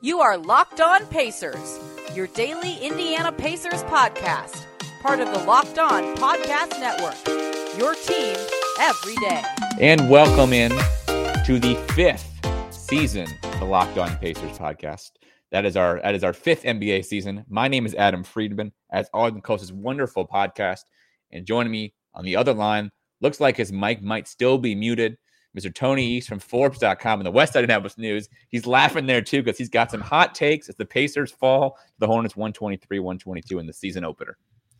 You are Locked On Pacers, your daily Indiana Pacers podcast, part of the Locked On Podcast Network. Your team every day. And welcome in to the fifth season of the Locked On Pacers podcast. That is our that is our fifth NBA season. My name is Adam Friedman, as the host wonderful podcast. And joining me on the other line, looks like his mic might still be muted. Mr. Tony East from Forbes.com and the West Side Indianapolis News. He's laughing there too because he's got some hot takes as the Pacers fall to the Hornets 123 122 in the season opener.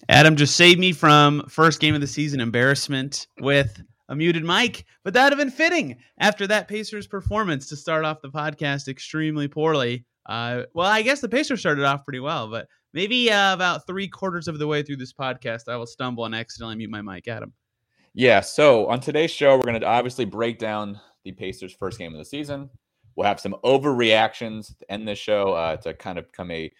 Adam just saved me from first game of the season embarrassment with a muted mic, but that would have been fitting after that Pacers performance to start off the podcast extremely poorly. Uh, well, I guess the Pacers started off pretty well, but maybe uh, about three quarters of the way through this podcast, I will stumble and accidentally mute my mic. Adam. Yeah. So on today's show, we're going to obviously break down the Pacers' first game of the season. We'll have some overreactions to end this show uh, to kind of become a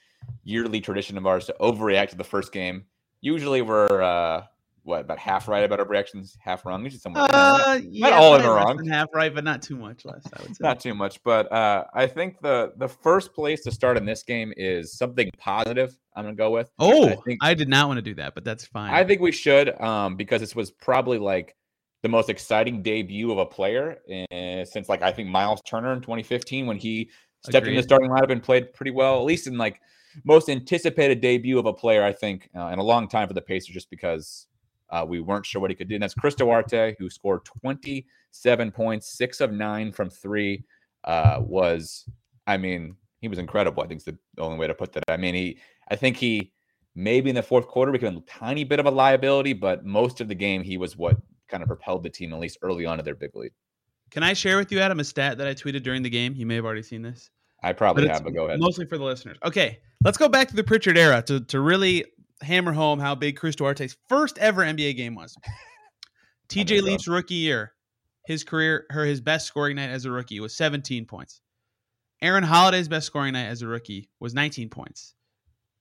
yearly tradition of ours to overreact to the first game. Usually we're uh, what about half right about our reactions, half wrong. Usually somewhere. Uh, yeah, not all of them wrong. Half right, but not too much less. I would say. Not too much, but uh, I think the the first place to start in this game is something positive. I'm gonna go with. Oh, I, think, I did not want to do that, but that's fine. I think we should, um, because this was probably like the most exciting debut of a player in, since like I think Miles Turner in 2015 when he stepped Agreed. in the starting lineup and played pretty well, at least in like most anticipated debut of a player I think uh, in a long time for the Pacers, just because uh, we weren't sure what he could do. And that's Chris Duarte, who scored 27 points, six of nine from three. Uh, was I mean he was incredible. I think is the only way to put that. I mean he I think he maybe in the fourth quarter became a tiny bit of a liability, but most of the game he was what kind of propelled the team at least early on to their big lead. Can I share with you, Adam, a stat that I tweeted during the game? You may have already seen this. I probably it's have, but go ahead. Mostly for the listeners. Okay, let's go back to the Pritchard era to, to really hammer home how big Chris Duarte's first ever NBA game was. TJ. Leaf's rookie year, his career, her his best scoring night as a rookie was 17 points. Aaron Holiday's best scoring night as a rookie was 19 points.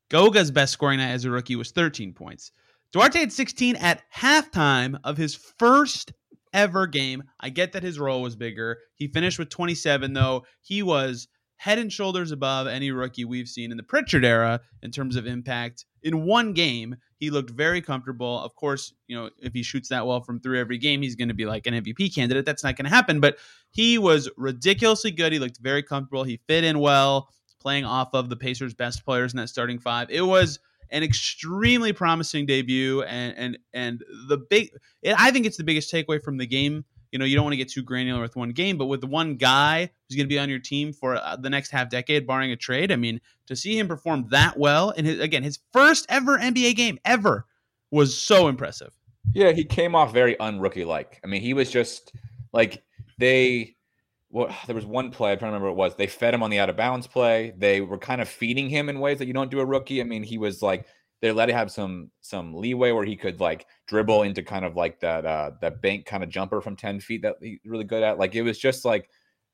Goga's best scoring night as a rookie was 13 points. Duarte had 16 at halftime of his first ever game. I get that his role was bigger. He finished with 27, though. He was head and shoulders above any rookie we've seen in the Pritchard era in terms of impact. In one game, he looked very comfortable. Of course, you know, if he shoots that well from through every game, he's going to be like an MVP candidate. That's not going to happen, but he was ridiculously good. He looked very comfortable. He fit in well, playing off of the Pacers' best players in that starting five. It was an extremely promising debut and and and the big I think it's the biggest takeaway from the game. You know, you don't want to get too granular with one game, but with one guy who's going to be on your team for uh, the next half decade, barring a trade, I mean, to see him perform that well and his, again, his first ever NBA game ever was so impressive. Yeah, he came off very unrookie like. I mean, he was just like they well, there was one play, I'm trying to remember what it was. They fed him on the out of bounds play. They were kind of feeding him in ways that you don't do a rookie. I mean, he was like they let him have some some leeway where he could like dribble into kind of like that uh that bank kind of jumper from 10 feet that he's really good at. Like it was just like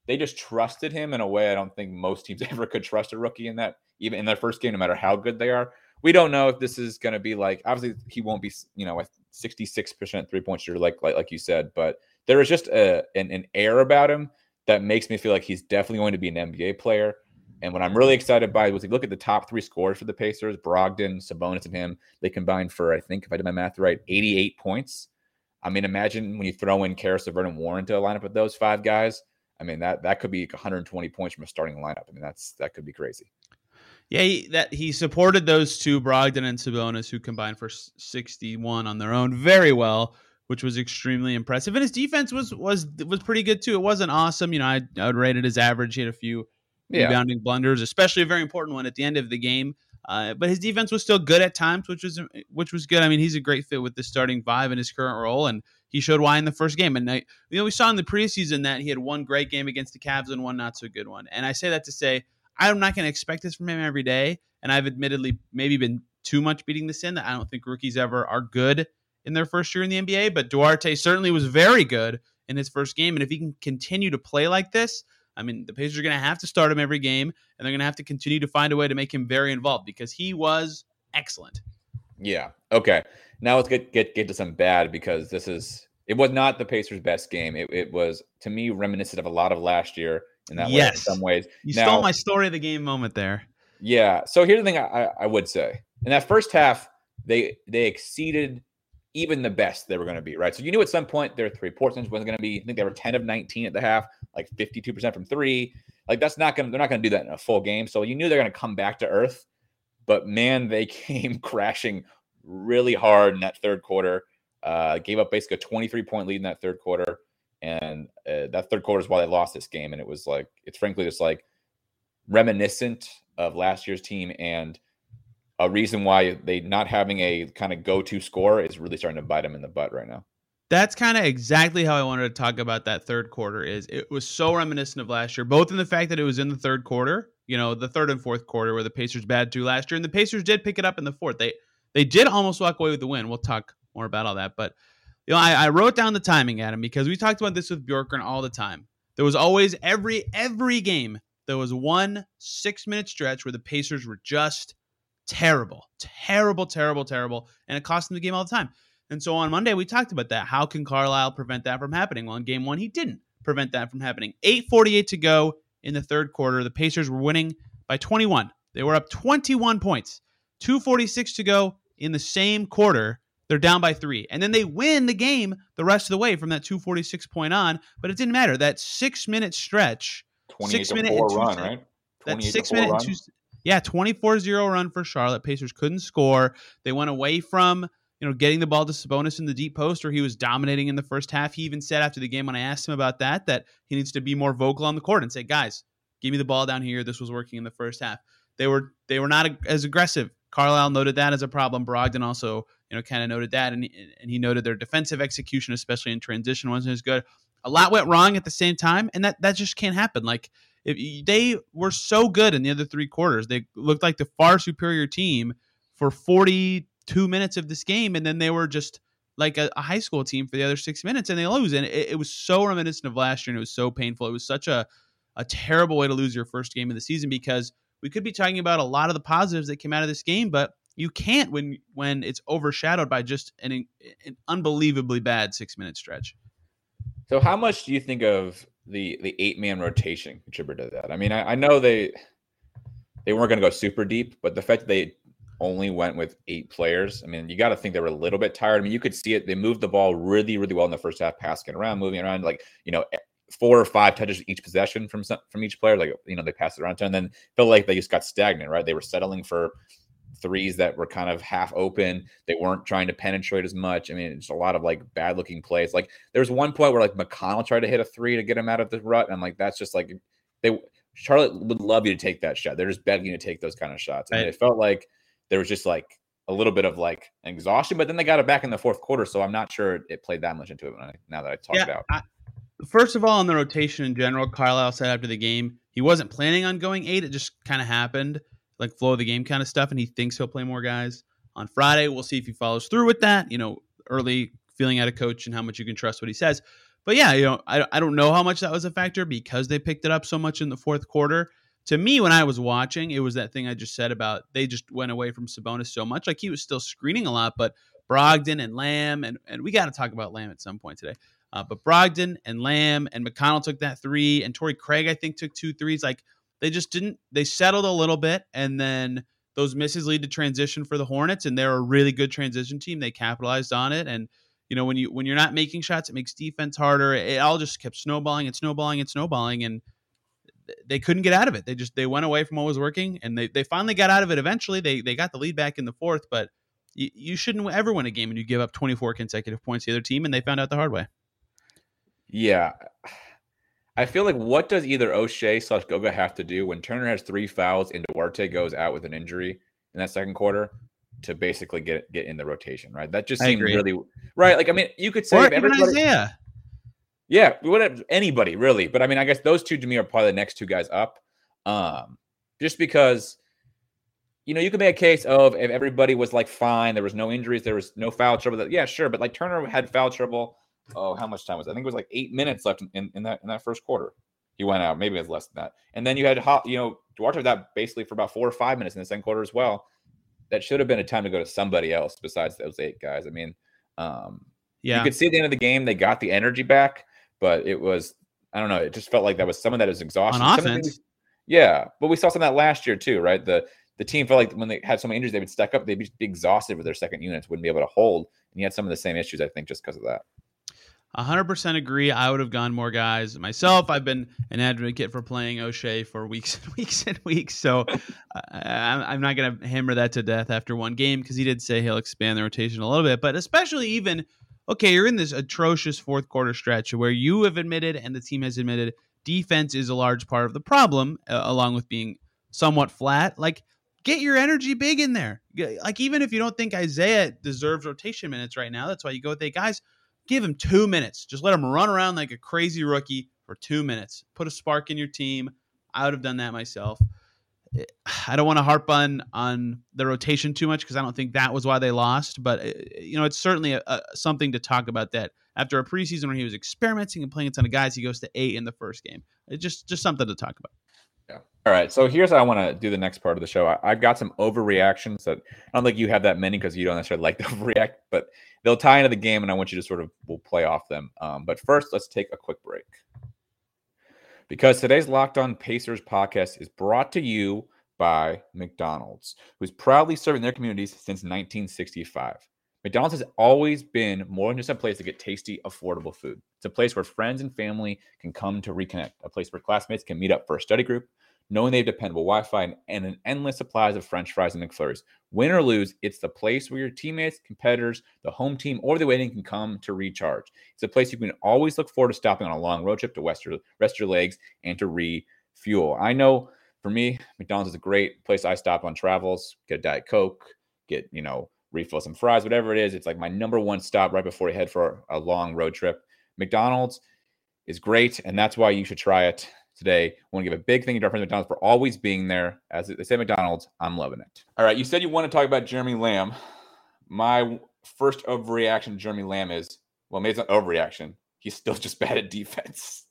they just trusted him in a way I don't think most teams ever could trust a rookie in that, even in their first game, no matter how good they are. We don't know if this is going to be like. Obviously, he won't be, you know, a sixty-six percent three-point shooter, like like like you said. But there is just a an, an air about him that makes me feel like he's definitely going to be an NBA player. And what I'm really excited by was if you look at the top three scores for the Pacers, Brogdon, Sabonis, and him, they combined for, I think, if I did my math right, 88 points. I mean, imagine when you throw in Caris LeVert and Warren to a lineup with those five guys. I mean, that that could be 120 points from a starting lineup. I mean, that's that could be crazy. Yeah, he, that he supported those two, Brogdon and Sabonis, who combined for 61 on their own, very well, which was extremely impressive. And his defense was was was pretty good too. It wasn't awesome, you know. I, I would rate it as average. He had a few Yeah. rebounding blunders, especially a very important one at the end of the game. Uh, but his defense was still good at times, which was which was good. I mean, he's a great fit with the starting five in his current role, and he showed why in the first game. And I, you know, we saw in the preseason that he had one great game against the Cavs and one not so good one. And I say that to say I'm not going to expect this from him every day. And I've admittedly maybe been too much beating this in that I don't think rookies ever are good in their first year in the NBA. But Duarte certainly was very good in his first game, and if he can continue to play like this, I mean, the Pacers are going to have to start him every game, and they're going to have to continue to find a way to make him very involved because he was excellent. Yeah. Okay. Now let's get get get to some bad because this is it was not the Pacers' best game. It, it was to me reminiscent of a lot of last year. in that way in some ways. You Now- stole my story of the game moment there. Yeah. So here's the thing I, I would say. In that first half, they they exceeded even the best they were going to be, right? So you knew at some point their three percentage wasn't going to be, I think they were 10 of 19 at the half, like 52% from three. Like that's not to, they're not to do that in a full game. So you knew they're to come back to earth. But man, they came crashing really hard in that third quarter. Uh, gave up basically a 23 point lead in that third quarter. And uh, that third quarter is why they lost this game. And it was like, it's frankly just like reminiscent of last year's team and a reason why they not having a kind of go-to score is really starting to bite them in the butt right now. That's kind of exactly how I wanted to talk about that third quarter. Is it was so reminiscent of last year, both in the fact that it was in the third quarter, you know, the third and fourth quarter where the Pacers bad to last year, and the Pacers did pick it up in the fourth. They they did almost walk away with the win. We'll talk more about all that, but you know, I, I wrote down the timing, Adam, because we talked about this with Bjorkgren all the time. There was always every every game there was one six minute stretch where the Pacers were just terrible, terrible, terrible, terrible, and it cost them the game all the time. And so on Monday, we talked about that. How can Carlisle prevent that from happening? Well, in game one, he didn't prevent that from happening. 8.48 to go in the third quarter. The Pacers were winning by 21. They were up 21 points. 2.46 to go in the same quarter. They're down by three. And then they win the game the rest of the way from that 246 point on. But it didn't matter. That six minute stretch, six minute and two run, right? that six minute run. and two, yeah 24-0 run for charlotte pacers couldn't score they went away from you know getting the ball to sabonis in the deep post where he was dominating in the first half. He even said after the game when i asked him about that that he needs to be more vocal on the court and say guys give me the ball down here. This was working in the first half. They were they were not as aggressive. Carlisle noted that as a problem. Brogdon also you know kind of noted that and, and he noted their defensive execution especially in transition wasn't as good. A lot went wrong at the same time and that that just can't happen. Like if they were so good in the other three quarters. They looked like the far superior team for 42 minutes of this game, and then they were just like a, a high school team for the other six minutes, and they lose. And it, it was so reminiscent of last year, and it was so painful. It was such a a terrible way to lose your first game of the season because we could be talking about a lot of the positives that came out of this game, but you can't when when it's overshadowed by just an, an unbelievably bad six minute stretch. So how much do you think of the the eight man rotation contributed to that? I mean, I, I know they they weren't going to go super deep, but the fact that they only went with eight players, I mean, you got to think they were a little bit tired. I mean, you could see it. They moved the ball really, really well in the first half, passing around, moving around, like you know, eh, four or five touches each possession from some, from each player. Like you know, they passed it around, to, and then felt like they just got stagnant. Right? They were settling for threes that were kind of half open. They weren't trying to penetrate as much. I mean, it's a lot of like bad looking plays. Like there was one point where like McConnell tried to hit a three to get him out of the rut. And I'm like, that's just like they Charlotte would love you to take that shot. They're just begging you to take those kind of shots. And Right. it felt like there was just like a little bit of like exhaustion, but then they got it back in the fourth quarter. So I'm not sure it played that much into it when I, now that I talked it out. I, first of all, on the rotation in general, Carlisle said after the game he wasn't planning on going eight. It just kind of happened, like flow of the game kind of stuff, and he thinks he'll play more guys on Friday. We'll see if he follows through with that. You know, early feeling out a coach and how much you can trust what he says. But yeah, you know, I, I don't know how much that was a factor because they picked it up so much in the fourth quarter. To me, when I was watching, it was that thing I just said about they just went away from Sabonis so much. Like he was still screening a lot, but Brogdon and Lamb, and, and we got to talk about Lamb at some point today. Uh, but Brogdon and Lamb and McConnell took that three, and Torrey Craig, I think, took two threes. Like they just didn't, they settled a little bit, and then those misses lead to transition for the Hornets, and they're a really good transition team. They capitalized on it. And, you know, when you when you're not making shots, it makes defense harder. It all just kept snowballing and snowballing and snowballing, and they couldn't get out of it. They just they went away from what was working, and they, they finally got out of it eventually. They they got the lead back in the fourth, but you, you shouldn't ever win a game and you give up 24 consecutive points to the other team, and they found out the hard way. Yeah. I feel like what does either O'Shea slash Goga have to do when Turner has three fouls and Duarte goes out with an injury in that second quarter to basically get get in the rotation, right? That just I seemed really right. Like I mean, you could say Or if everybody, Isaiah. Yeah, we wouldn't anybody really. But I mean, I guess those two to me are probably the next two guys up, um, just because. You know, you could make a case of if everybody was like fine, there was no injuries, there was no foul trouble. That yeah, sure, but like Turner had foul trouble. Oh, how much time was? It? I think it was like eight minutes left in, in, in that in that first quarter. He went out. Maybe it was less than that. And then you had hot, you know Duarte out basically for about four or five minutes in the second quarter as well. That should have been a time to go to somebody else besides those eight guys. I mean, um, Yeah. you could see at the end of the game they got the energy back, but it was I don't know. It just felt like that was some of that is exhaustion. On Some of the offense. things- yeah, but we saw some of that last year too, right? The the team felt like when they had so many injuries, they would stack up. They'd be exhausted with their second units, wouldn't be able to hold, and you had some of the same issues. I think just because of that. Hundred percent agree. I would have gone more guys myself. I've been an advocate for playing O'Shea for weeks and weeks and weeks. So I'm I'm not going to hammer that to death after one game because he did say he'll expand the rotation a little bit. But especially even okay, you're in this atrocious fourth quarter stretch where you have admitted and the team has admitted defense is a large part of the problem, uh, along with being somewhat flat. Like get your energy big in there. Like even if you don't think Isaiah deserves rotation minutes right now, that's why you go with eight guys give him two minutes. Just let him run around like a crazy rookie for two minutes. Put a spark in your team. I would have done that myself. I don't want to harp on on the rotation too much because I don't think that was why they lost. But uh, you know, it's certainly a, a, something to talk about. That after a preseason where he was experimenting and playing a ton of guys, he goes to eight in the first game. It's just just something to talk about. Yeah. All right, so here's how I want to do the next part of the show. I, I've got some overreactions that I don't think you have that many because you don't necessarily like to overreact, but they'll tie into the game, and I want you to sort of we'll play off them. Um, but first, let's take a quick break because today's Locked On Pacers podcast is brought to you by McDonald's, who's proudly serving their communities since 1965. McDonald's has always been more than just a place to get tasty, affordable food. It's a place where friends and family can come to reconnect, a place where classmates can meet up for a study group, knowing they have dependable Wi-Fi and, an endless supplies of French fries and McFlurries. Win or lose, it's the place where your teammates, competitors, the home team, or the waiting can come to recharge. It's a place you can always look forward to stopping on a long road trip to rest your, rest your legs and to refuel. I know for me, McDonald's is a great place I stop on travels, get a Diet Coke, get, you know, refill some fries, whatever it is. It's like my number one stop right before you head for a long road trip. McDonald's is great, and that's why you should try it today. I want to give a big thank you to our friends McDonald's for always being there. As they say, McDonald's, I'm loving it. All right, you said you want to talk about Jeremy Lamb. My first overreaction Jeremy Lamb is well, maybe it's not overreaction. He's still just bad at defense.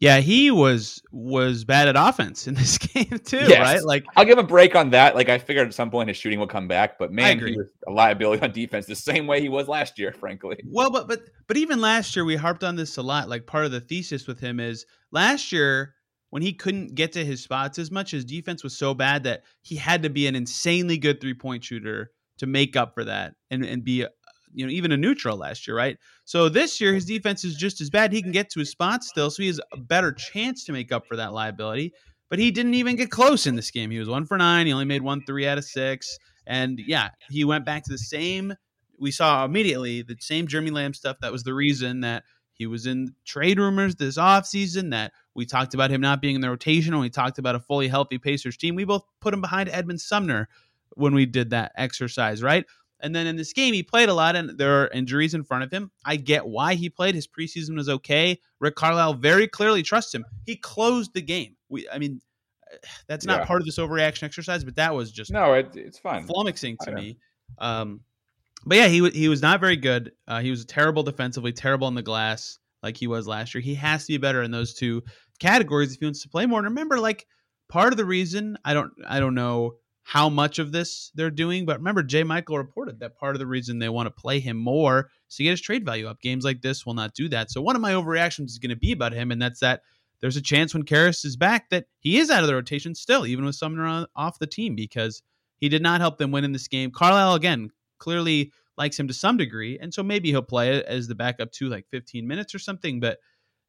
Yeah, he was was bad at offense in this game too, Yes. right? Like I'll give a break on that. Like I figured at some point his shooting will come back, but man, he was a liability on defense the same way he was last year, frankly. Well, but but but even last year we harped on this a lot. Like part of the thesis with him is last year when he couldn't get to his spots as much, his defense was so bad that he had to be an insanely good three point shooter to make up for that and and be a, you know even a neutral last year, right? So this year his defense is just as bad. He can get to his spots still, so he has a better chance to make up for that liability. But he didn't even get close in this game. He was one for nine. He only made one three out of six. And yeah, he went back to the same we saw immediately the same Jeremy Lamb stuff that was the reason that he was in trade rumors this offseason, that we talked about him not being in the rotation we talked about a fully healthy Pacers team. We both put him behind Edmond Sumner when we did that exercise, right? And then in this game, he played a lot, and there are injuries in front of him. I get why he played. His preseason was okay. Rick Carlisle very clearly trusts him. He closed the game. We, I mean, that's not Yeah. part of this overreaction exercise, but that was just No, it, it's fine. flummoxing to me. Um, but yeah, he he was not very good. Uh, he was terrible defensively, terrible on the glass, like he was last year. He has to be better in those two categories if he wants to play more. And remember, like part of the reason I don't I don't know how much of this they're doing, but remember, J. Michael reported that part of the reason they want to play him more is to get his trade value up. Games like this will not do that. So one of my overreactions is going to be about him, and that's that there's a chance when Caris is back that he is out of the rotation still, even with Sumner on, off the team, because he did not help them win in this game. Carlisle again clearly likes him to some degree, and so maybe he'll play it as the backup to like 15 minutes or something. But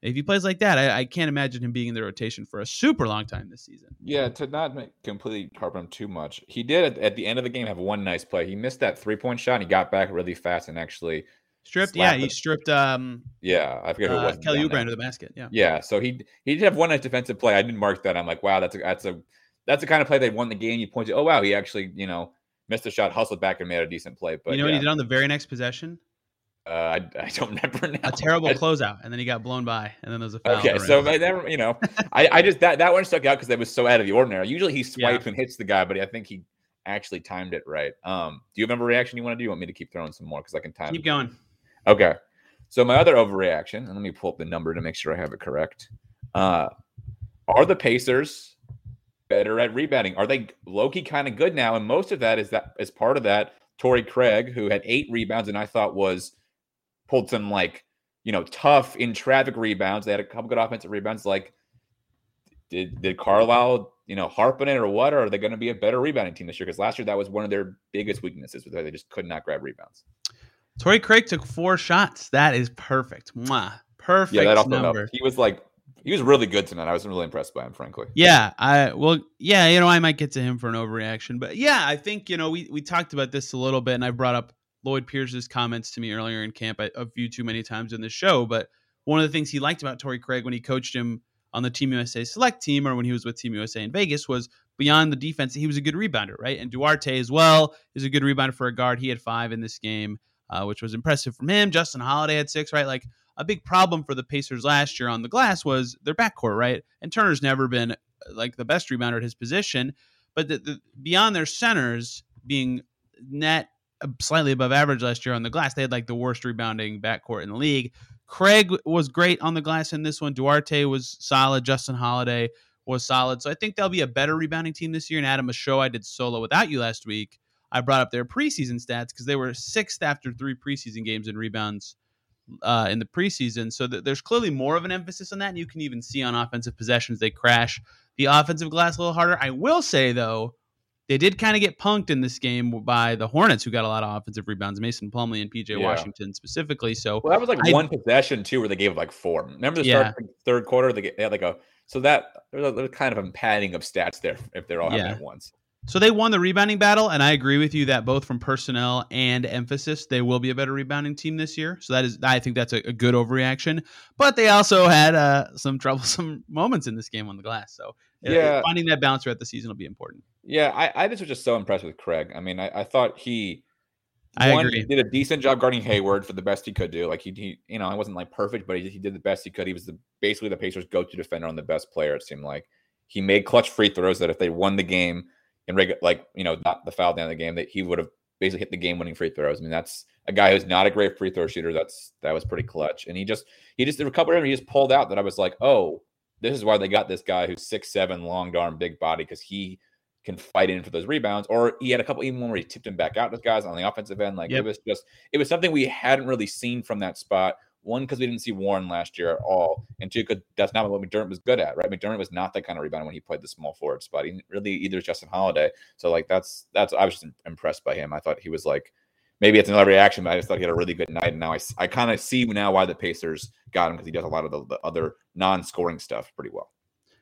if he plays like that, I, I can't imagine him being in the rotation for a super long time this season. Yeah, to not make, completely harp him too much, he did at, at the end of the game have one nice play. He missed that three point shot. And he got back really fast and actually, Stripped, yeah, he it. stripped um, yeah, I forget who uh, was. Kelly. Oubre to the basket. Yeah, Yeah, so he he did have one nice defensive play. I didn't mark that. I'm like, wow, that's a that's a that's the kind of play they won the game. You point to, oh wow, he actually you know missed a shot, hustled back, and made a decent play. But you know what he did on the very next possession? Uh, I, I don't remember now. A terrible closeout, and then he got blown by, and then there was a foul. Okay, so. I never, you know, I, I just that that one stuck out because it was so out of the ordinary. Usually he swipes and hits the guy, but I think he actually timed it right. Um, do you have a reaction you want to do? You want me to keep throwing some more because I can time. keep going. Okay. So my other overreaction, and let me pull up the number to make sure I have it correct. Uh, are the Pacers better at rebounding? Are they low-key kind of good now? And most of that is that as part of that, Torrey Craig, who had eight rebounds and I thought was pulled some like you know, tough in traffic rebounds. They had a couple good offensive rebounds. Like, did did Carlisle, you know, harp on it or what? Or are they going to be a better rebounding team this year? Because last year that was one of their biggest weaknesses, where they just could not grab rebounds. Torrey Craig took four shots. That is perfect. Mwah. Perfect Yeah, that also number. helped. He was like, he was really good tonight. I was really impressed by him, frankly. Yeah, I well, yeah, you know, I might get to him for an overreaction, but yeah, I think you know we we talked about this a little bit, and I brought up Lloyd Pierce's comments to me earlier in camp. I've viewed too many times in the show, but one of the things he liked about Torrey Craig when he coached him on the Team USA select team or when he was with Team USA in Vegas was beyond the defense, he was a good rebounder, right? And Duarte as well is a good rebounder for a guard. He had five in this game, uh, which was impressive from him. Justin Holiday had six, right? Like a big problem for the Pacers last year on the glass was their backcourt, right? And Turner's never been uh, like the best rebounder at his position, but the, the, beyond their centers being net slightly above average last year on the glass, they had like the worst rebounding backcourt in the league. Craig was great on the glass in this one. Duarte was solid. Justin Holiday was solid. So I think they'll be a better rebounding team this year. And Adam, a show I did solo without you last week, I brought up their preseason stats because they were sixth after three preseason games in rebounds uh, in the preseason. So th- there's clearly more of an emphasis on that. And you can even see on offensive possessions, they crash the offensive glass a little harder. I will say, though, they did kind of get punked in this game by the Hornets, who got a lot of offensive rebounds, Mason Plumlee and PJ Yeah. Washington specifically. So Well, that was like I- one possession too, where they gave like four. Remember the Yeah. start third quarter? They, get, they had like a so that there's a there's kind of a padding of stats there if they're all Yeah. at once. So they won the rebounding battle, and I agree with you that both from personnel and emphasis, they will be a better rebounding team this year. So that is, I think that's a, a good overreaction. But they also had uh, some troublesome moments in this game on the glass. So Yeah. finding that balance throughout the season will be important. Yeah, I, I just was just so impressed with Craig. I mean, I, I thought he I one, agree. did a decent job guarding Hayward for the best he could do. Like he, he you know, it wasn't like perfect, but he, he did the best he could. He was the basically the Pacers' go-to defender on the best player. It seemed like he made clutch free throws that if they won the game in regular, like you know, not the foul down the game, that he would have basically hit the game-winning free throws. I mean, that's a guy who's not a great free throw shooter. That's that was pretty clutch, and he just he just a couple of them. He just pulled out that I was like, oh, this is why they got this guy who's six seven, long arm, big body, because he can fight in for those rebounds. Or he had a couple even one where he tipped him back out to guys on the offensive end. Like Yep. it was just it was something we hadn't really seen from that spot. One, because we didn't see Warren last year at all, and two, because that's not what McDermott was good at, right? McDermott was not that kind of rebounder when he played the small forward spot. He really either is Justin Holiday. So like that's that's I was just impressed by him. I thought he was like maybe it's another reaction, but I just thought he had a really good night. And now I, I kind of see now why the Pacers got him because he does a lot of the, the other non-scoring stuff pretty well.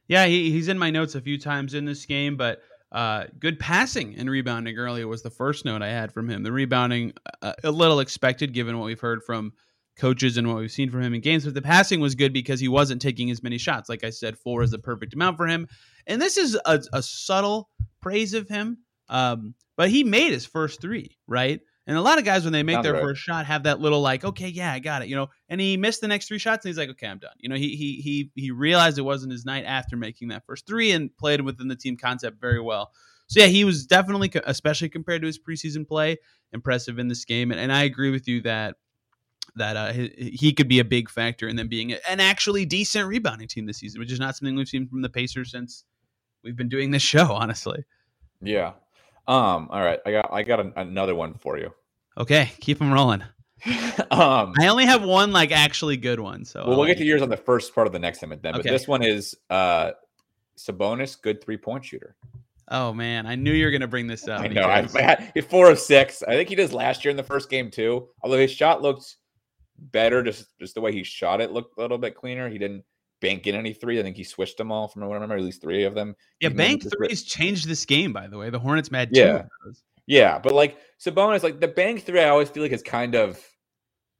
Yeah, he, he's in my notes a few times in this game, but uh, good passing and rebounding earlier was the first note I had from him. The rebounding, uh, a little expected given what we've heard from coaches and what we've seen from him in games, but the passing was good because he wasn't taking as many shots. Like I said, four is the perfect amount for him. And this is a, a subtle praise of him, um, but he made his first three, right? And a lot of guys, when they make Sounds their right. first shot, have that little like, okay, yeah, I got it, you know. And he missed the next three shots, and he's like, okay, I'm done. You know, he he he he realized it wasn't his night after making that first three, and played within the team concept very well. So yeah, he was definitely, especially compared to his preseason play, impressive in this game. And, and I agree with you that that uh, he, he could be a big factor in them being an actually decent rebounding team this season, which is not something we've seen from the Pacers since we've been doing this show. Honestly. Yeah. Um. All right. I got I got an, another one for you. Okay, keep them rolling. um. I only have one like actually good one. So Well, I'll we'll get to yours on the first part of the next segment then. But Okay. this one is uh Sabonis, good three point shooter. Oh man, I knew you were gonna bring this up. I know. I, I four of six. I think he does last year in the first game too. Although his shot looked better, just just the way he shot it looked a little bit cleaner. He didn't bank in any three. I think he switched them all from what I remember, at least three of them. yeah, bank threes changed this game. By the way, the Hornets mad. Yeah. Yeah, but like Sabonis, like the bank three, I always feel like is kind of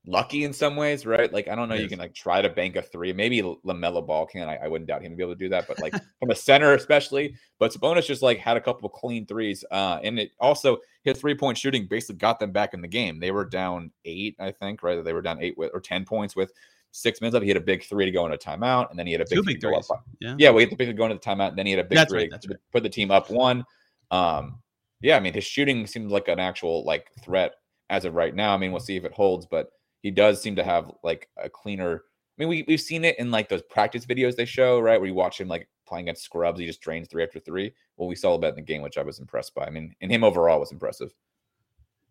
lucky in some ways, right? Like I don't know, you can like try to bank a three. Maybe LaMelo Ball can. I, I wouldn't doubt him to be able to do that, but like from a center, especially. But Sabonis just like had a couple of clean threes, uh, and it also his three point shooting basically got them back in the game. They were down eight, I think, right? They were down eight with or ten points with six minutes left. He had a big three to go into timeout, and then he had a big Two three big to go up. Yeah. Yeah, he had the big three going into the timeout, and then he had a big That's three right, that's right. put the team up one. Um, yeah, I mean, his shooting seems like an actual like threat as of right now. I mean, we'll see if it holds, but he does seem to have like a cleaner. I mean, we we've seen it in like those practice videos they show, right, where you watch him like playing against scrubs, he just drains three after three. Well, we saw that in the game, which I was impressed by. I mean, and him overall was impressive.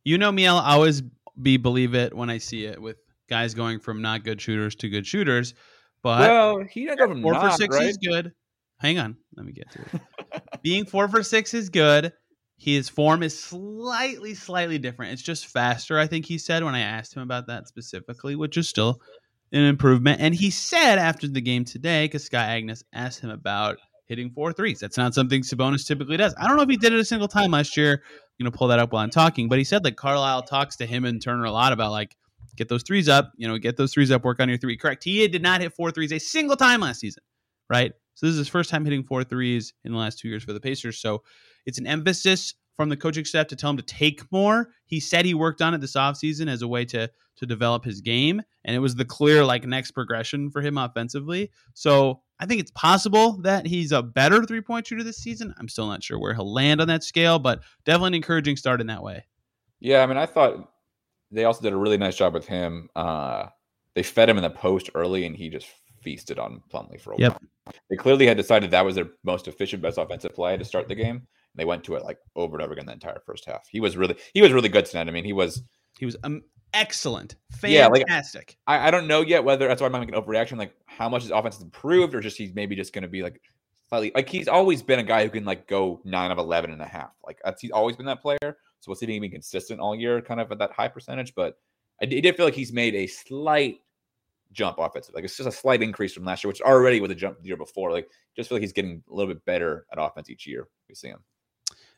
You know me, I'll always be believe it when I see it with guys going from not good shooters to good shooters. But well, he didn't go from four not, for six right? is good. Hang on, let me get to it. Being four for six is good. His form is slightly, slightly different. It's just faster, I think he said when I asked him about that specifically, which is still an improvement. And he said after the game today, because Scott Agness asked him about hitting four threes. That's not something Sabonis typically does. I don't know if he did it a single time last year. You know, pull that up while I'm talking. But he said like Carlisle talks to him and Turner a lot about like get those threes up. You know, get those threes up. Work on your three. Correct. He did not hit four threes a single time last season. Right. So this is his first time hitting four threes in the last two years for the Pacers. So it's an emphasis from the coaching staff to tell him to take more. He said he worked on it this offseason as a way to to develop his game. And it was the clear like next progression for him offensively. So I think it's possible that he's a better three point shooter this season. I'm still not sure where he'll land on that scale, but definitely an encouraging start in that way. Yeah, I mean, I thought they also did a really nice job with him. Uh, they fed him in the post early, and he just feasted on Plumlee for a Yep. while. They clearly had decided that was their most efficient, best offensive play to start the game. And they went to it like over and over again the entire first half. He was really, he was really good tonight. I mean, he was. He was um, excellent, Yeah, like- fantastic. I, I don't know yet whether that's why I'm making an overreaction, like how much his offense has improved, or just he's maybe just going to be like slightly like he's always been a guy who can like go nine of 11 and a half. Like that's he's always been that player. So if he be consistent all year, kind of at that high percentage. But I did, did feel like he's made a slight jump offensive. Like it's just a slight increase from last year, which already was a jump the year before. Like just feel like he's getting a little bit better at offense each year. We see him.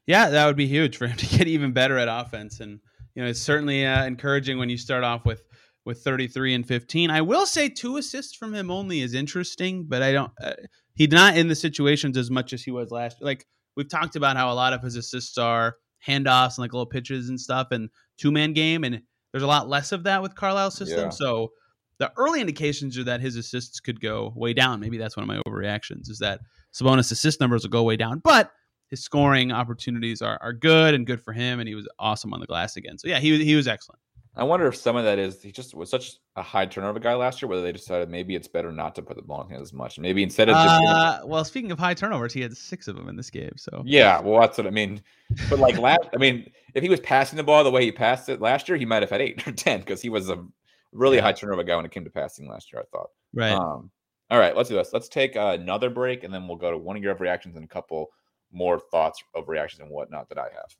Yeah, that would be huge for him to get even better at offense, and you know it's certainly uh, encouraging when you start off with with 33 and 15. I will say two assists from him only is interesting, but I don't. Uh, he's not in the situations as much as he was last. Like we've talked about how a lot of his assists are handoffs and like little pitches and stuff, and two man game, and there's a lot less of that with Carlisle's system. Yeah. So the early indications are that his assists could go way down. Maybe that's one of my overreactions is that Sabonis assist numbers will go way down, but his scoring opportunities are, are good and good for him, and he was awesome on the glass again. So yeah, he was he was excellent. I wonder if some of that is he just was such a high turnover guy last year, whether they decided maybe it's better not to put the ball in his as much. Maybe instead of just Uh, well, speaking of high turnovers, he had six of them in this game. So Yeah, well, that's what I mean. But like last, I mean, if he was passing the ball the way he passed it last year, he might have had eight or ten because he was a really high turnover guy when it came to passing last year. I thought. right. Um, all right, let's do this. Let's take uh, another break, and then we'll go to one of your reactions and a couple more thoughts of reactions and whatnot that I have.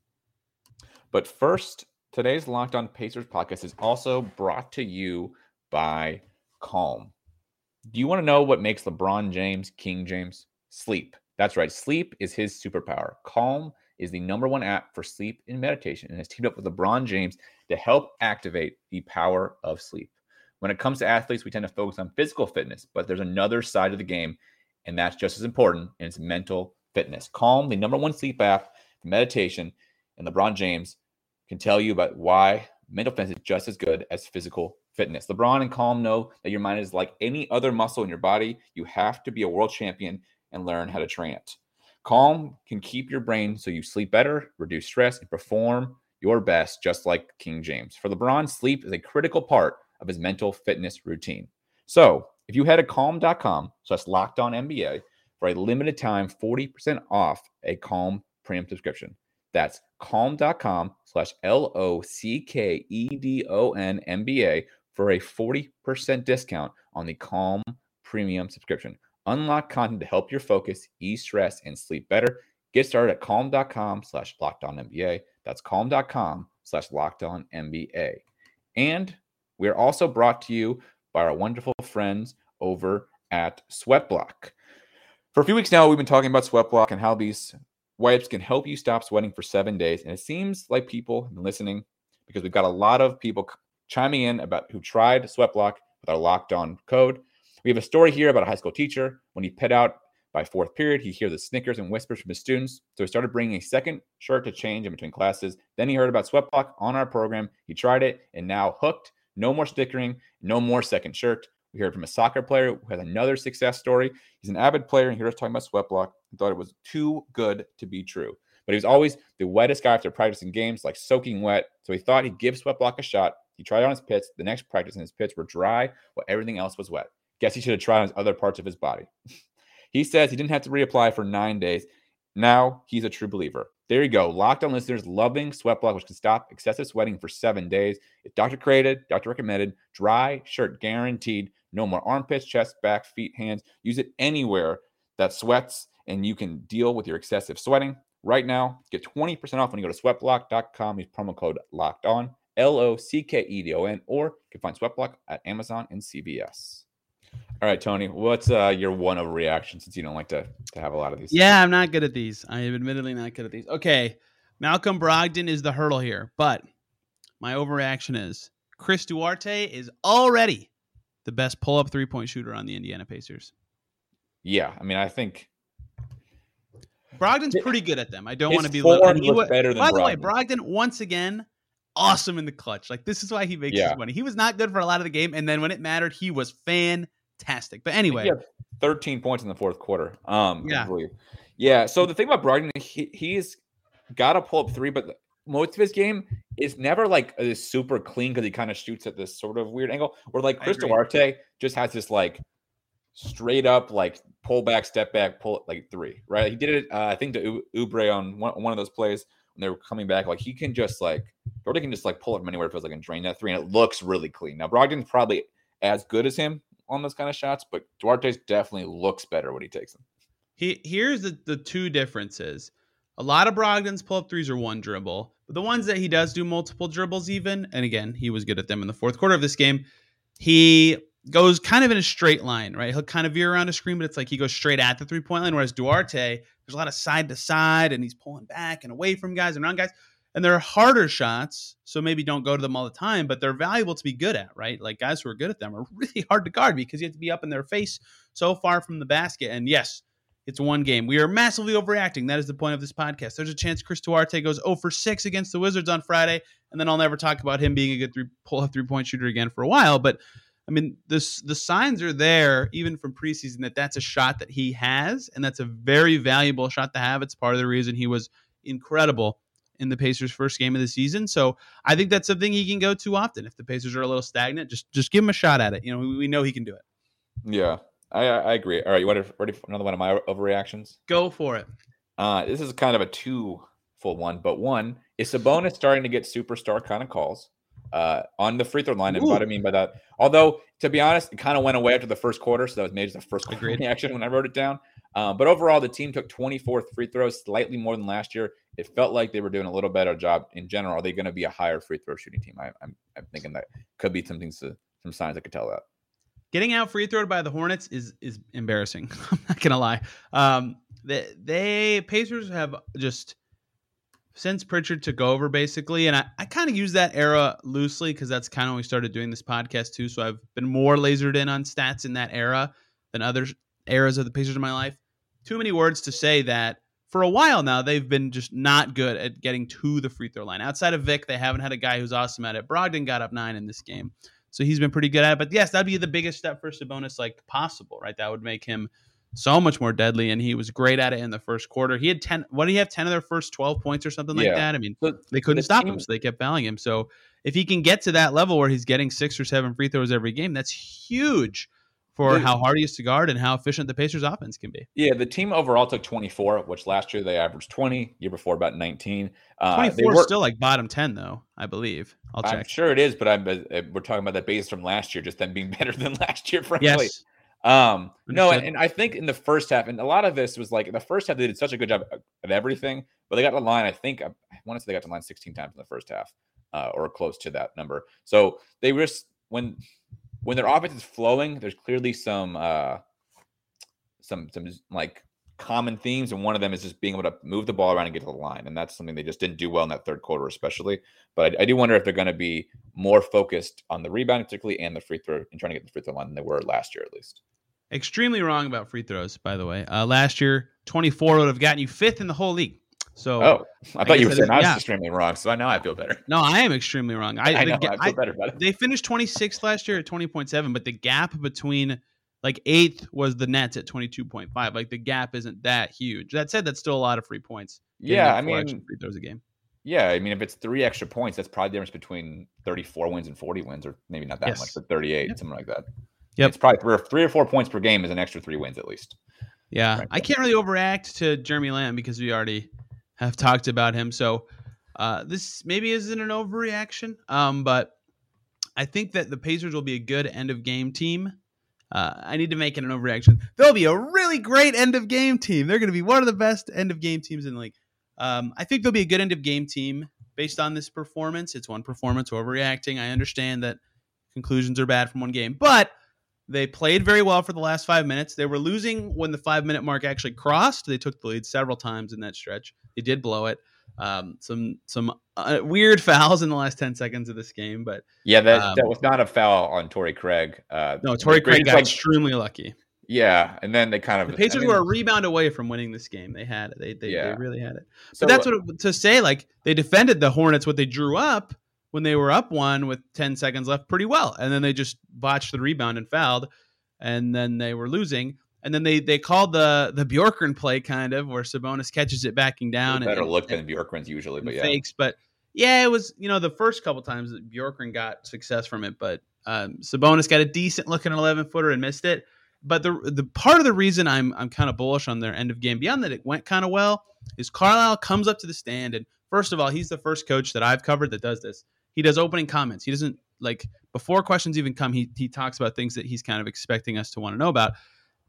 But first, today's Locked On Pacers podcast is also brought to you by Calm. Do you want to know what makes LeBron James King James? Sleep. That's right. Sleep is his superpower. Calm is the number one app for sleep and meditation and has teamed up with LeBron James to help activate the power of sleep. When it comes to athletes, we tend to focus on physical fitness, but there's another side of the game, and that's just as important, and it's mental fitness. Calm, the number one sleep app meditation, and LeBron James can tell you about why mental fitness is just as good as physical fitness. LeBron and Calm know that your mind is like any other muscle in your body. You have to be a world champion and learn how to train it. Calm can keep your brain so you sleep better, reduce stress, and perform your best, just like King James. For LeBron, sleep is a critical part of his mental fitness routine. So if you head to calm.com slash locked on NBA for a limited time, 40% off a Calm premium subscription. That's calm.com slash L O C K E D O N M B A for a 40% discount on the Calm premium subscription. Unlock content to help your focus, ease stress, and sleep better. Get started at calm.com slash locked on NBA. That's calm.com slash locked on NBA. And we're also brought to you by our wonderful friends over at Sweatblock. For a few weeks now, we've been talking about Sweatblock and how these wipes can help you stop sweating for seven days. And it seems like people have been listening because we've got a lot of people chiming in about who tried Sweatblock with our locked on code. We have a story here about a high school teacher. When he pet out by fourth period, he hears the snickers and whispers from his students. So he started bringing a second shirt to change in between classes. Then he heard about Sweatblock on our program. He tried it and now hooked. No more stickering, no more second shirt. We heard from a soccer player who has another success story. He's an avid player and he us talking about Sweatblock and thought it was too good to be true. But he was always the wettest guy after practicing games, like soaking wet. So he thought he'd give Sweatblock a shot. He tried on his pits. The next practice and his pits were dry while everything else was wet. Guess he should have tried on his other parts of his body. he says he didn't have to reapply for nine days. now he's a true believer. There you go. Locked on listeners loving Sweat Block, which can stop excessive sweating for seven days. It's doctor created, doctor recommended, dry shirt guaranteed. No more armpits, chest, back, feet, hands. Use it anywhere that sweats and you can deal with your excessive sweating. Right now, get 20% off when you go to sweatblock.com. Use promo code locked on, L O C K E D O N, or you can find Sweatblock at Amazon and CVS. All right, Tony, what's uh, your one overreaction since you don't like to, to have a lot of these? Yeah, I'm not good at these. I am admittedly not good at these. Okay. Malcolm Brogdon is the hurdle here, but my overreaction is Chris Duarte is already the best pull up three point shooter on the Indiana Pacers. Yeah, I mean, I think Brogdon's pretty good at them. I don't want to be and he looks wa- better than By the way, Brogdon. Brogdon once again awesome in the clutch. Like this is why he makes Yeah. his money. He was not good for a lot of the game, and then when it mattered, he was fantastic. But anyway, He had 13 points in the fourth quarter. Um, Yeah. Yeah. So the thing about Brogdon, he, he's got to pull up three, but most of his game is never like uh, super clean because he kind of shoots at this sort of weird angle. Where like Chris. Duarte just has this like straight up like pull back, step back, pull like three. Right. He did it. Uh, I think to Oubre on one, one of those plays when they were coming back. Like he can just like Duarte can just like pull it from anywhere. It feels like and drain that three, and it looks really clean. Now Brogdon's probably as good as him on those kind of shots, but Duarte's definitely looks better when he takes them. he, here's the, the two differences. A lot of Brogdon's pull up threes are one dribble, but the ones that he does do multiple dribbles, even, and again, he was good at them in the fourth quarter of this game. He goes kind of in a straight line, right? He'll kind of veer around a screen, but it's like he goes straight at the three point line. Whereas Duarte, there's a lot of side to side, and he's pulling back and away from guys and around guys. And they're harder shots, so maybe don't go to them all the time, but they're valuable to be good at, right? Like guys who are good at them are really hard to guard because you have to be up in their face so far from the basket. And yes, it's one game. We are massively overreacting. That is the point of this podcast. There's a chance Chris Duarte goes 0 for 6 against the Wizards on Friday, and then I'll never talk about him being a good three pull up three point shooter again for a while. But I mean, this the signs are there even from preseason that that's a shot that he has, and that's a very valuable shot to have. It's part of the reason he was incredible in the Pacers' first game of the season. So I think that's something he can go to often. If the Pacers are a little stagnant, just just give him a shot at it. You know, we, we know he can do it. Yeah, I, I agree. All right, you want to ready for another one of my overreactions? Go for it. Uh, this is kind of a two full one, but one is Sabonis starting to get superstar kind of calls uh, on the free throw line. And what I mean by that, although to be honest, it kind of went away after the first quarter, so that was maybe the first Agreed. reaction when I wrote it down. Uh, but overall, the team took 24 free throws, slightly more than last year. It felt like they were doing a little better job in general. Are they going to be a higher free throw shooting team? I, I'm, I'm thinking that could be some things, to, some signs I could tell that. Getting out free thrown by the Hornets is is embarrassing. I'm not gonna lie. Um, they, they Pacers have just since Pritchard took over basically, and I, I kind of use that era loosely because that's kind of when we started doing this podcast too. So I've been more lasered in on stats in that era than other eras of the Pacers in my life. Too many words to say that for a while now they've been just not good at getting to the free throw line. Outside of Vic, they haven't had a guy who's awesome at it. Brogdon got up nine in this game. So he's been pretty good at it. But yes, that'd be the biggest step for Sabonis like possible, right? That would make him so much more deadly. And he was great at it in the first quarter. He had 10, what did he have? 10 of their first 12 points or something like that. I mean, So they couldn't the stop team- him. So they kept fouling him. So if he can get to that level where he's getting six or seven free throws every game, that's huge for The- how hard he is to guard and how efficient the Pacers offense can be. Yeah, the team overall took 24, which last year they averaged 20. Year before, about 19. Uh, they 24 is were- still like bottom 10 though, I believe. I'll I'm check. sure it is, but I'm, uh, we're talking about that base from last year, just them being better than last year, frankly. Yes. Um, no, and, and I think in the first half, and a lot of this was like in the first half, they did such a good job at everything, but they got the line. I think I want to say they got the line 16 times in the first half, uh, or close to that number. So they risk when when their offense is flowing. There's clearly some uh, some some like common themes, and one of them is just being able to move the ball around and get to the line, and that's something they just didn't do well in that third quarter, especially. But I, I do wonder if they're going to be more focused on the rebound, particularly, and the free throw, and trying to get the free throw line than they were last year, at least. Extremely wrong about free throws, by the way. Uh, last year, 24 would have gotten you fifth in the whole league. So, Oh, I, thought you were saying that I is- was yeah. extremely wrong, so now I feel better. no, I am extremely wrong. I, I, know ga- I I- feel better about it. they finished 26th last year at 20.7, but the gap between like eighth was the Nets at 22.5. Like the gap isn't that huge. That said, that's still a lot of free points. Yeah, I mean, free throws a game. yeah, I mean, if it's three extra points, that's probably the difference between 34 wins and 40 wins, or maybe not that Yes. much, but 38, Yep. something like that. Yep. It's probably three or, three or four points per game is an extra three wins at least. Yeah, Right. I can't really overact to Jeremy Lamb because we already have talked about him. So uh, this maybe isn't an overreaction, um, but I think that the Pacers will be a good end of game team. Uh, I need to make it an overreaction. They'll be a really great end of game team. They're going to be one of the best end of game teams in the league. Um, I think they'll be a good end of game team based on this performance. It's one performance overreacting. I understand that conclusions are bad from one game, but they played very well for the last five minutes. They were losing when the five minute mark actually crossed. They took the lead several times in that stretch. They did blow it. Um, some some uh, weird fouls in the last ten seconds of this game, but Yeah, that Um, that was not a foul on Torrey Craig. Uh, no, Torrey Craig got like- extremely lucky. yeah, and then they kind of The Pacers I mean, were a rebound away from winning this game. They had it. They they, Yeah. they really had it. so But that's what it- to say. Like they defended the Hornets what they drew up when they were up one with ten seconds left pretty well, and then they just botched the rebound and fouled, and then they were losing. And then they they called the the Bjorkgren play kind of where Sabonis catches it backing down better and, look and, than Bjorkgren's usually, but yeah, fakes. But yeah, it was you know the first couple times that Bjorkgren got success from it, but um, Sabonis got a decent looking eleven footer and missed it. But the the part of the reason I'm I'm kind of bullish on their end of game beyond that it went kind of well is Carlisle comes up to the stand and first of all he's the first coach that I've covered that does this. He does opening comments. He doesn't like before questions even come. He he talks about things that he's kind of expecting us to want to know about.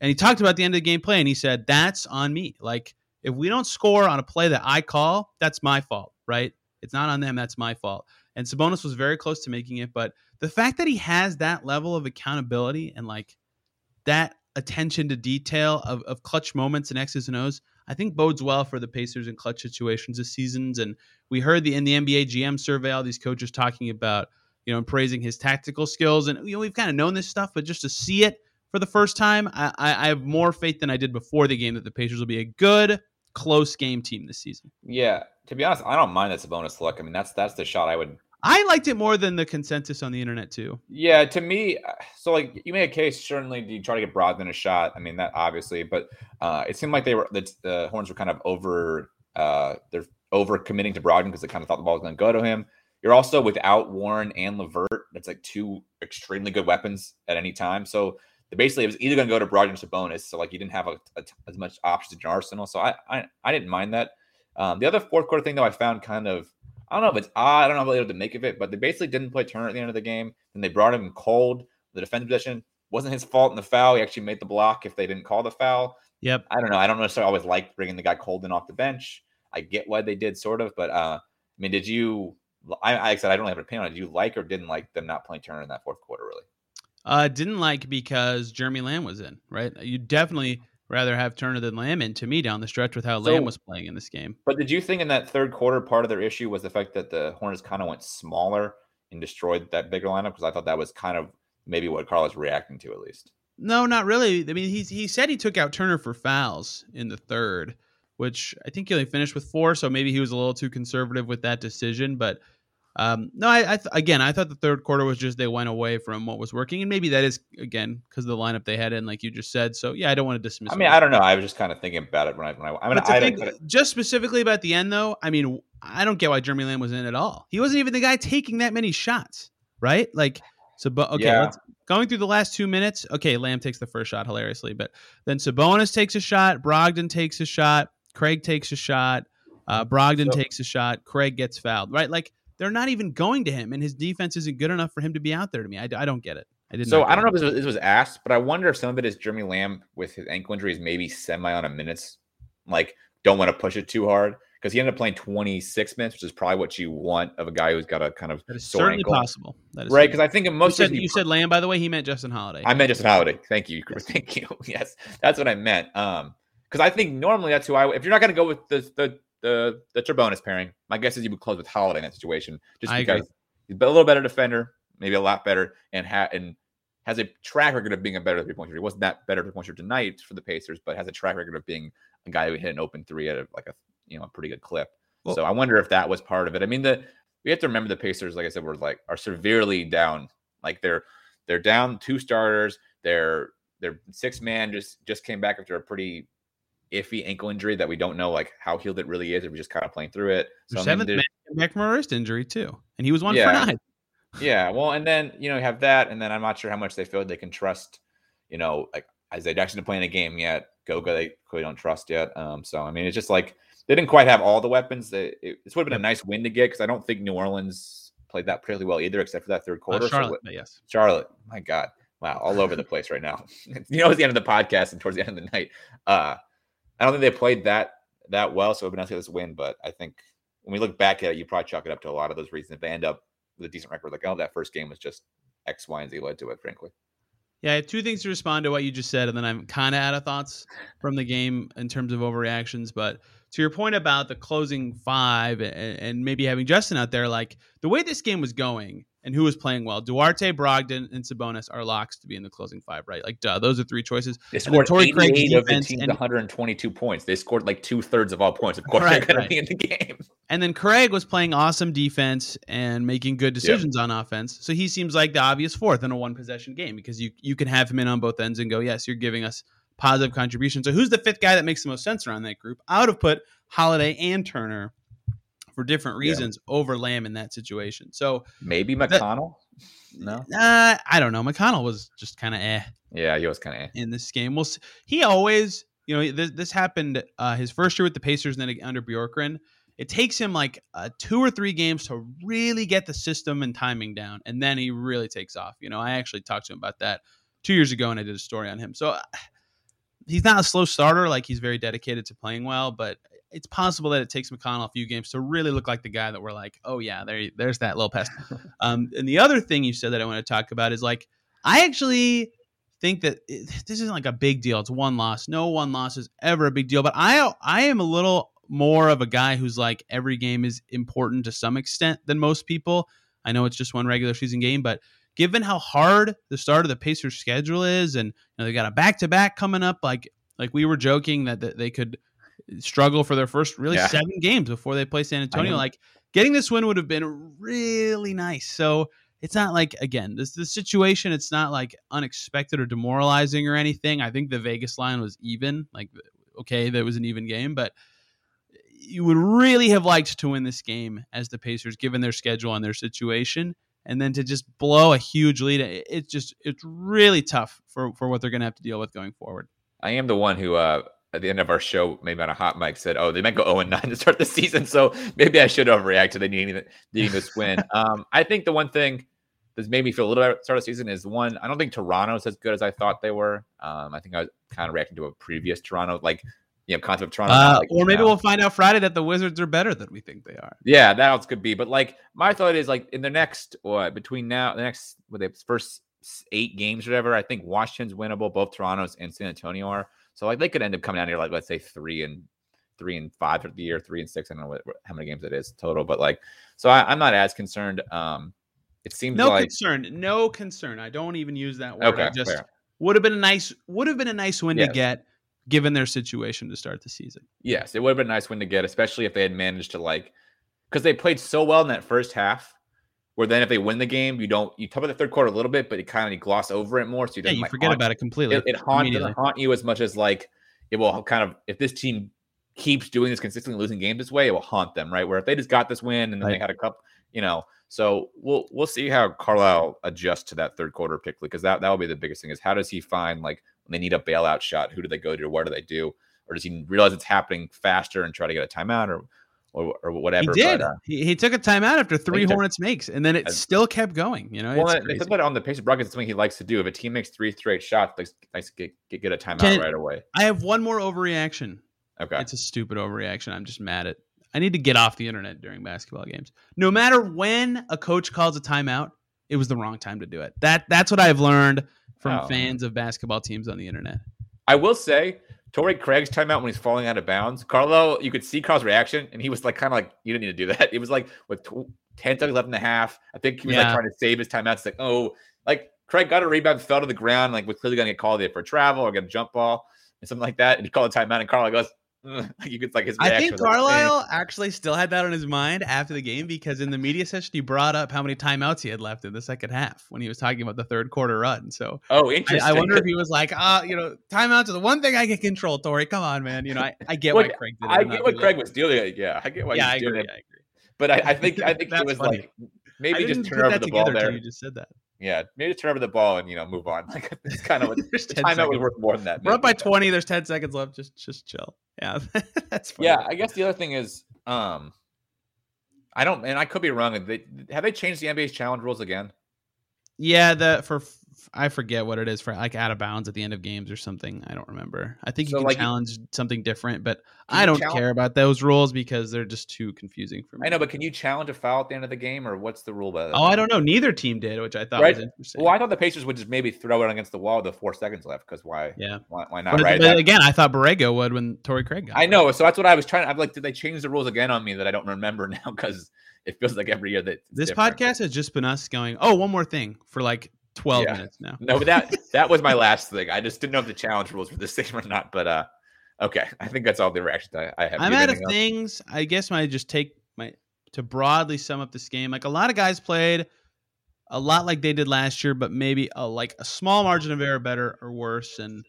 And he talked about the end of the game play and he said that's on me. Like if we don't score on a play that I call, that's my fault, right? It's not on them. That's my fault. And Sabonis was very close to making it, but the fact that he has that level of accountability and like that attention to detail of, of clutch moments and X's and O's, I think bodes well for the Pacers in clutch situations this seasons. And we heard the in the NBA GM survey, all these coaches talking about, you know, praising his tactical skills. And you know, we've kind of known this stuff, but just to see it for the first time, I, I, have more faith than I did before the game that the Pacers will be a good, close game team this season. yeah. To be honest, I don't mind that Sabonis look. I mean, that's that's the shot I would I liked it more than the consensus on the internet too. Yeah, to me, uh, so like you made a case. Certainly, you try to get Brogdon a shot. I mean, that obviously, but uh, it seemed like they were the, the Horns were kind of over. Uh, they're over committing to Brogdon because they kind of thought the ball was going to go to him. You're also without Warren and LeVert. That's like two extremely good weapons at any time. So basically, it was either going to go to Brogdon or Sabonis. So like you didn't have a, a, as much options in your arsenal. So I, I I didn't mind that. Um, the other fourth quarter thing though, I found kind of I don't know if it's odd. I don't know what they able to make of it, but they basically didn't play Turner at the end of the game. Then they brought him cold. The defensive position wasn't his fault in the foul. He actually made the block if they didn't call the foul. Yep. I don't know. I don't necessarily always like bringing the guy cold in off the bench. I get why they did, sort of, but uh, I mean, did you? I, I said I don't really have an opinion on. it. Did you like or didn't like them not playing Turner in that fourth quarter? Really? Uh, didn't like because Jeremy Lamb was in, right? You definitely rather have Turner than Lamb in to me down the stretch with how So- Lamb was playing in this game. But did you think in that third quarter part of their issue was the fact that the Hornets kind of went smaller and destroyed that bigger lineup? Because I thought that was kind of maybe what Carl was reacting to at least. No, not really. I mean, he he said he took out Turner for fouls in the third, which I think he only finished with four, so maybe he was a little too conservative with that decision. But um, no, I, I th- again, I thought the third quarter was just they went away from what was working, and maybe that is again because of the lineup they had in, like you just said. So yeah, I don't want to dismiss. I mean. I don't know. I was just kind of thinking about it when I when I. I mean, I think, just specifically about the end, though, I mean, I don't get why Jeremy Lamb was in at all. He wasn't even the guy taking that many shots, right? Like, so, but okay, Yeah. let's going through the last two minutes. Okay, Lamb takes the first shot hilariously, but then Sabonis takes a shot, Brogdon takes a shot, Craig takes a shot, uh, Brogdon So- takes a shot, Craig gets fouled, right? Like, they're not even going to him, and his defense isn't good enough for him to be out there to me. I, I don't get it. I didn't. So I don't know if this was, this was asked, but I wonder if some of it is Jeremy Lamb with his ankle injury is maybe semi on a minutes, like don't want to push it too hard because he ended up playing 26 minutes, which is probably what you want of a guy who's got a kind of That is sore certainly ankle, possible. That is right? Because I think in You most said, cases, you said Lamb, by the way. He meant Justin Holiday. I meant Justin Holiday. Thank you, Chris. Thank you. Yes, that's what I meant. Um, because I think normally that's who I. If you're not going to go with the the the the Turbonis pairing, my guess is you would close with Holiday in that situation, just I agree. because he's a little better defender, maybe a lot better, and ha- and has a track record of being a better three point shooter. He wasn't that better three point shooter tonight for the Pacers, but has a track record of being a guy who hit an open three at a, like a you know a pretty good clip. Well- so I wonder if that was part of it. I mean, the we have to remember the Pacers, like I said, were like are severely down. Like they're they're down two starters. They're their six man just just came back after a pretty iffy ankle injury that we don't know like how healed it really is. If we're just kind of playing through it. Their I mean, seventh man back from a wrist injury too, and he was one Yeah. for nine. yeah, well, and then you know you have that, and then I'm not sure how much they feel they can trust, you know, like Isaiah Jackson to play in a game yet Goga they clearly don't trust yet. Um, so I mean, it's just like they didn't quite have all the weapons. It, it, this would have been a nice win to get because I don't think New Orleans played that particularly well either, except for that third quarter. Uh, Charlotte, so, yes. Charlotte, my God, wow, all over the place right now. you know, it's the end of the podcast and towards the end of the night. Uh, I don't think they played that that well, so it would be nice to get this win. But I think when we look back at it, you probably chalk it up to a lot of those reasons. If they end up with a decent record, like oh, that first game was just X, Y, and Z led to it, frankly. Yeah, I have two things to respond to what you just said, and then I'm kind of out of thoughts from the game in terms of overreactions. But to your point about the closing five and, and maybe having Justin out there, like the way this game was going and who was playing well, Duarte, Brogdon, and Sabonis are locks to be in the closing five, right? Like, duh, those are three choices. They scored Torrey Craig's 88 of the team's and- 122 points. They scored like two thirds of all points. Of course, Right, they're going right. to be in the game. And then Craig was playing awesome defense and making good decisions on offense. So he seems like the obvious fourth in a one possession game because you you can have him in on both ends and go, yes, you're giving us positive contribution. So who's the fifth guy that makes the most sense around that group? I would have put Holiday and Turner for different Yeah. reasons over Lamb in that situation. So Maybe McConnell. No. uh, I don't know. McConnell was just kind of eh Yeah, he was kind of. in this game. We'll. He always, you know, this, this happened uh, his first year with the Pacers and then under Bjorkgren. It takes him like uh, two or three games to really get the system and timing down, and then he really takes off. You know, I actually talked to him about that two years ago, and I did a story on him. So uh, he's not a slow starter; like he's very dedicated to playing well, but it's possible that it takes McConnell a few games to really look like the guy that we're like, oh yeah, there, there's that little pest. Um, and the other thing you said that I want to talk about is like, I actually think that it, this isn't like a big deal. It's one loss. No one loss is ever a big deal. But I I am a little more of a guy who's like every game is important to some extent than most people. I know it's just one regular season game, but given how hard the start of the Pacers schedule is, and you know, they got a back to back coming up, like like we were joking that, that they could struggle for their first really Yeah. seven games before they play San Antonio. Like getting this win would have been really nice. So it's not like again this the situation. It's not like unexpected or demoralizing or anything. I think the Vegas line was even. Like okay, that was an even game, but you would really have liked to win this game as the Pacers, given their schedule and their situation. And then to just blow a huge lead, it's just it's really tough for for what they're going to have to deal with going forward. I am the one who, uh, at the end of our show, maybe on a hot mic, said, "Oh, they might go 0 and 9 to start the season." So maybe I should overreact to the needing needing this win. um, I think the one thing that's made me feel a little better at the start of the season is one. I don't think Toronto's as good as I thought they were. Um, I think I was kind of reacting to a previous Toronto, like you know, concept of Toronto. Uh, like or maybe now. we'll find out Friday that the Wizards are better than we think they are. Yeah, that else could be. But like my thought is like in the next what between now the next what the first eight games or whatever, I think Washington's winnable. Both Toronto's and San Antonio are. So like they could end up coming down here like let's say three and three and five for the year, three and six. I don't know what, how many games it is total, but like so I, I'm not as concerned. Um, it seems No like concern. No concern. I don't even use that word. I okay, just fair. would have been a nice would have been a nice win Yes. to get given their situation to start the season. Yes, it would have been a nice win to get, especially if they had managed to like because they played so well in that first half. Where then if they win the game, you don't you talk about the third quarter a little bit, but it kind of gloss over it more. So you Yeah, you like, forget about it completely. it, it haunt, doesn't haunt you as much as like it will kind of if this team keeps doing this consistently losing games this way, it will haunt them, right? Where if they just got this win and then they had a cup, you know. So we'll we'll see how Carlisle adjusts to that third quarter particularly because that that will be the biggest thing is how does he find like when they need a bailout shot, who do they go to, what do they do, or does he realize it's happening faster and try to get a timeout or or, or whatever? He did. But, uh, he, he took a timeout after three took- Hornets makes, and then it still kept going. You know, well, it's crazy. on the Pacers broadcast, it's something he likes to do. If a team makes three straight shots, like likes get, get, get a timeout Can- right away. I have one more overreaction. Okay. It's a stupid overreaction. I'm just mad at. I need to get off the internet during basketball games. No matter when a coach calls a timeout, it was the wrong time to do it. That that's what I've learned from Oh. fans of basketball teams on the internet. I will say, Torrey Craig's timeout when he's falling out of bounds. Carlo, you could see Carl's reaction, and he was like, kind of like, you didn't need to do that. It was like with tw- 10 seconds left in the half. I think he was Yeah. like trying to save his timeout. It's like, oh, like Craig got a rebound, fell to the ground, like was clearly going to get called either for travel or get a jump ball and something like that. And he called a timeout, and Carlo goes, you could like his. I think. Carlisle actually still had that on his mind after the game because in the media session he brought up how many timeouts he had left in the second half when he was talking about the third quarter run. So Oh, interesting. I wonder if he was like, ah, you know, timeouts are the one thing I can control, Torrey. Come on, man. You know, I, I get why Craig did it. I get what Craig was doing. Yeah, I get why Yeah, I agree. I agree. But I, I think I think he was funny. like maybe just turn over the ball there. You just said that. Yeah, maybe turn over the ball and you know move on. Like it's kind of what the 10 timeout was worth more than that. We're up by. 20. There's 10 seconds left. Just just chill. Yeah, that's fine. Yeah, I guess the other thing is, um, I don't, and I could be wrong. They, have they changed the NBA's challenge rules again? Yeah, the for I forget what it is for like out of bounds at the end of games or something. I don't remember. I think you can like, challenge something different, but I don't challenge- care about those rules because they're just too confusing for me. I know, but can you challenge a foul at the end of the game, or what's the rule by that? Oh, I don't know. Neither team did, which I thought Right. was interesting. Well, I thought the Pacers would just maybe throw it against the wall with the four seconds left. Because why? yeah, Why, why not? but, right? but again, I thought Borrego would when Torrey Craig got. I know. So that's what I was trying. To. I'm like, did they change the rules again on me that I don't remember now? Because it feels like every year that This different. podcast has just been us going. Oh, one more thing for like 12 Yeah. minutes now. No, but that that was my last thing. I just didn't know if the challenge rules were the same or not. But uh, okay, I think that's all the reactions I, I have. I'm out of else? things. I guess my just take my to broadly sum up this game. Like a lot of guys played a lot like they did last year, but maybe a, like a small margin of error, better or worse, and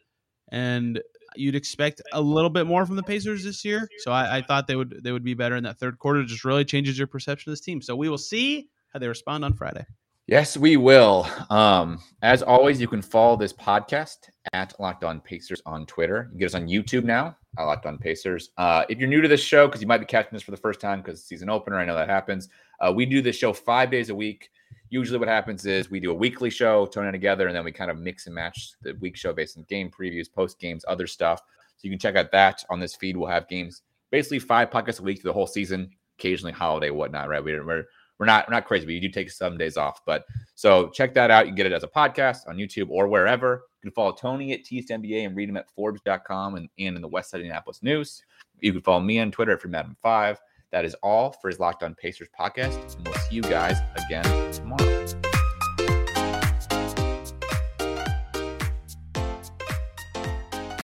and you'd expect a little bit more from the Pacers this year. So I, I thought they would they would be better in that third quarter. It just really changes your perception of this team. So we will see how they respond on Friday. Yes, we will. Um, as always, you can follow this podcast at Locked On Pacers on Twitter. You can get us on YouTube now, at Locked On Pacers. Uh, if you're new to this show, because you might be catching this for the first time because season opener, I know that happens. Uh, we do this show five days a week. Usually, what happens is we do a weekly show, turn it together, and then we kind of mix and match the week show based on game previews, post games, other stuff. So you can check out that on this feed. We'll have games basically five podcasts a week through the whole season, occasionally holiday, whatnot, right? We're, we're we're not we're not crazy, but you do take some days off. But so check that out. You can get it as a podcast on YouTube or wherever. You can follow Tony at TEastNBA and read him at Forbes.com and, and in the West Side Indianapolis News. You can follow me on Twitter at FreeMadam5. That is all for his Locked On Pacers podcast. And we'll see you guys again tomorrow.